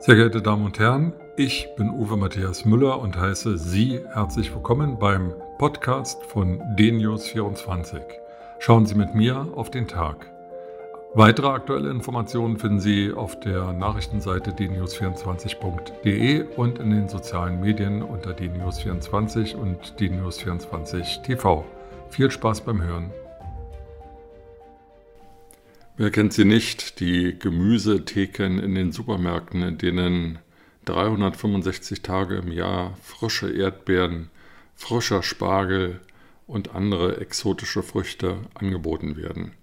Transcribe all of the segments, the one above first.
Sehr geehrte Damen und Herren, ich bin Uwe Matthias Müller und heiße Sie herzlich willkommen beim Podcast von DNews24. Schauen Sie mit mir auf den Tag. Weitere aktuelle Informationen finden Sie auf der Nachrichtenseite dnews24.de und in den sozialen Medien unter dnews24 und dnews24 TV. Viel Spaß beim Hören. Wer kennt sie nicht, die Gemüsetheken in den Supermärkten, in denen 365 Tage im Jahr frische Erdbeeren, frischer Spargel und andere exotische Früchte angeboten werden.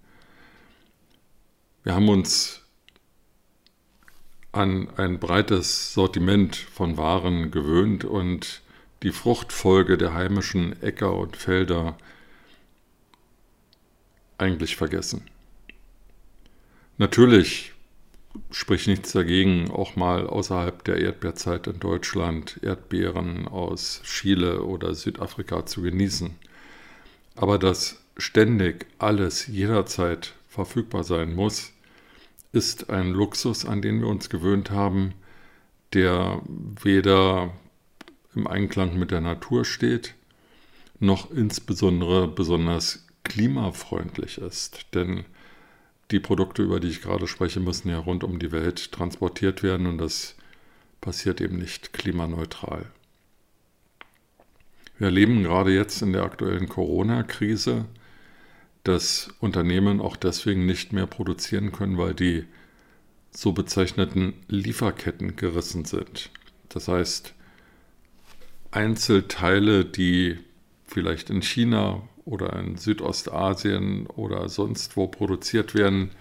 Wir haben uns an ein breites Sortiment von Waren gewöhnt und die Fruchtfolge der heimischen Äcker und Felder eigentlich vergessen. Natürlich spricht nichts dagegen, auch mal außerhalb der Erdbeerzeit in Deutschland Erdbeeren aus Chile oder Südafrika zu genießen. Aber dass ständig alles jederzeit verfügbar sein muss, ist ein Luxus, an den wir uns gewöhnt haben, der weder im Einklang mit der Natur steht, noch insbesondere besonders klimafreundlich ist. Denn die Produkte, über die ich gerade spreche, müssen ja rund um die Welt transportiert werden und das passiert eben nicht klimaneutral. Wir erleben gerade jetzt in der aktuellen Corona-Krise, dass Unternehmen auch deswegen nicht mehr produzieren können, weil die so bezeichneten Lieferketten gerissen sind. Das heißt, Einzelteile, die vielleicht in China oder in Südostasien oder sonst wo produziert werden,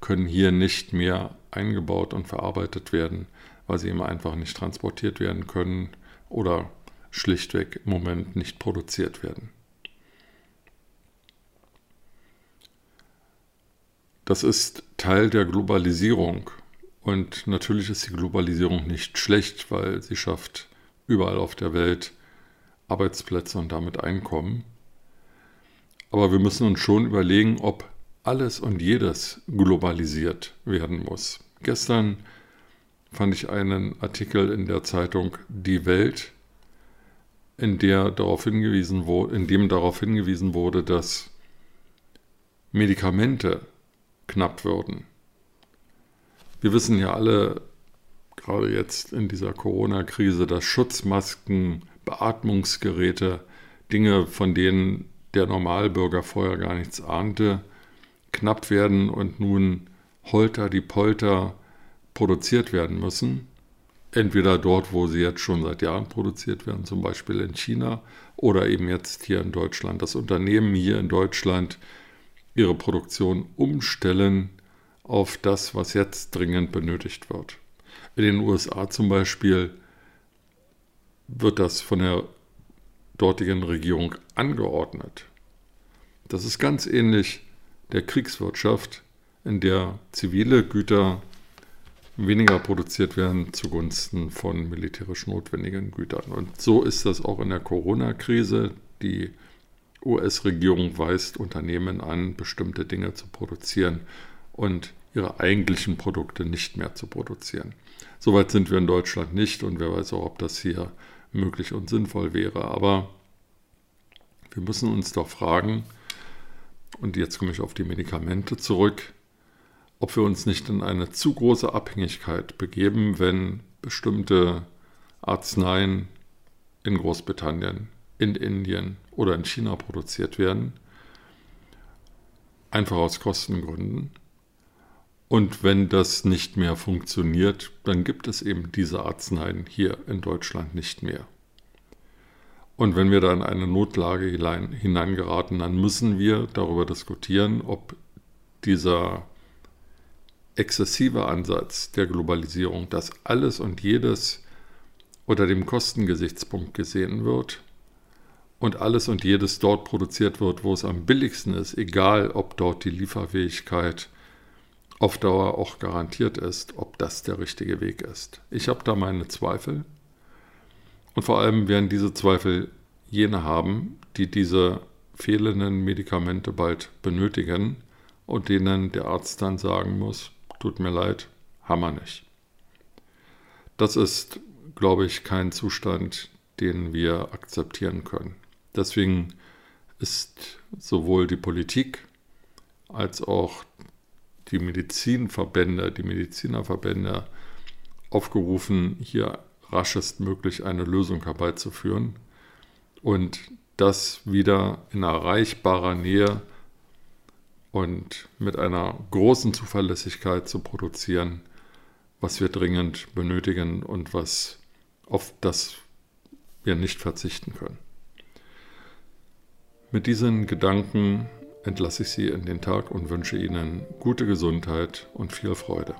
können hier nicht mehr eingebaut und verarbeitet werden, weil sie eben einfach nicht transportiert werden können oder schlichtweg im Moment nicht produziert werden. Das ist Teil der Globalisierung. Und natürlich ist die Globalisierung nicht schlecht, weil sie schafft überall auf der Welt Arbeitsplätze und damit Einkommen. Aber wir müssen uns schon überlegen, ob alles und jedes globalisiert werden muss. Gestern fand ich einen Artikel in der Zeitung Die Welt, in, der darauf hingewiesen wurde, in dem darauf hingewiesen wurde, dass Medikamente knapp würden. Wir wissen ja alle, gerade jetzt in dieser Corona-Krise, dass Schutzmasken, Beatmungsgeräte, Dinge, von denen der Normalbürger vorher gar nichts ahnte, knapp werden und nun holter die Polter produziert werden müssen. Entweder dort, wo sie jetzt schon seit Jahren produziert werden, zum Beispiel in China, oder eben jetzt hier in Deutschland. Das Unternehmen hier in Deutschland ihre Produktion umstellen auf das, was jetzt dringend benötigt wird. In den USA zum Beispiel wird das von der dortigen Regierung angeordnet. Das ist ganz ähnlich der Kriegswirtschaft, in der zivile Güter weniger produziert werden zugunsten von militärisch notwendigen Gütern. Und so ist das auch in der Corona-Krise. Die US-Regierung weist Unternehmen an, bestimmte Dinge zu produzieren und ihre eigentlichen Produkte nicht mehr zu produzieren. Soweit sind wir in Deutschland nicht und wer weiß auch, ob das hier möglich und sinnvoll wäre. Aber wir müssen uns doch fragen, und jetzt komme ich auf die Medikamente zurück, ob wir uns nicht in eine zu große Abhängigkeit begeben, wenn bestimmte Arzneien in Großbritannien in Indien oder in China produziert werden, einfach aus Kostengründen. Und wenn das nicht mehr funktioniert, dann gibt es eben diese Arzneien hier in Deutschland nicht mehr. Und wenn wir da in eine Notlage hineingeraten, dann müssen wir darüber diskutieren, ob dieser exzessive Ansatz der Globalisierung, dass alles und jedes unter dem Kostengesichtspunkt gesehen wird, und alles und jedes dort produziert wird, wo es am billigsten ist, egal ob dort die Lieferfähigkeit auf Dauer auch garantiert ist, ob das der richtige Weg ist. Ich habe da meine Zweifel. Und vor allem werden diese Zweifel jene haben, die diese fehlenden Medikamente bald benötigen und denen der Arzt dann sagen muss, tut mir leid, wir nicht. Das ist, glaube ich, kein Zustand, den wir akzeptieren können. Deswegen ist sowohl die Politik als auch die Medizinverbände, die Medizinerverbände aufgerufen, hier raschestmöglich eine Lösung herbeizuführen und das wieder in erreichbarer Nähe und mit einer großen Zuverlässigkeit zu produzieren, was wir dringend benötigen und was auf das wir nicht verzichten können. Mit diesen Gedanken entlasse ich Sie in den Tag und wünsche Ihnen gute Gesundheit und viel Freude.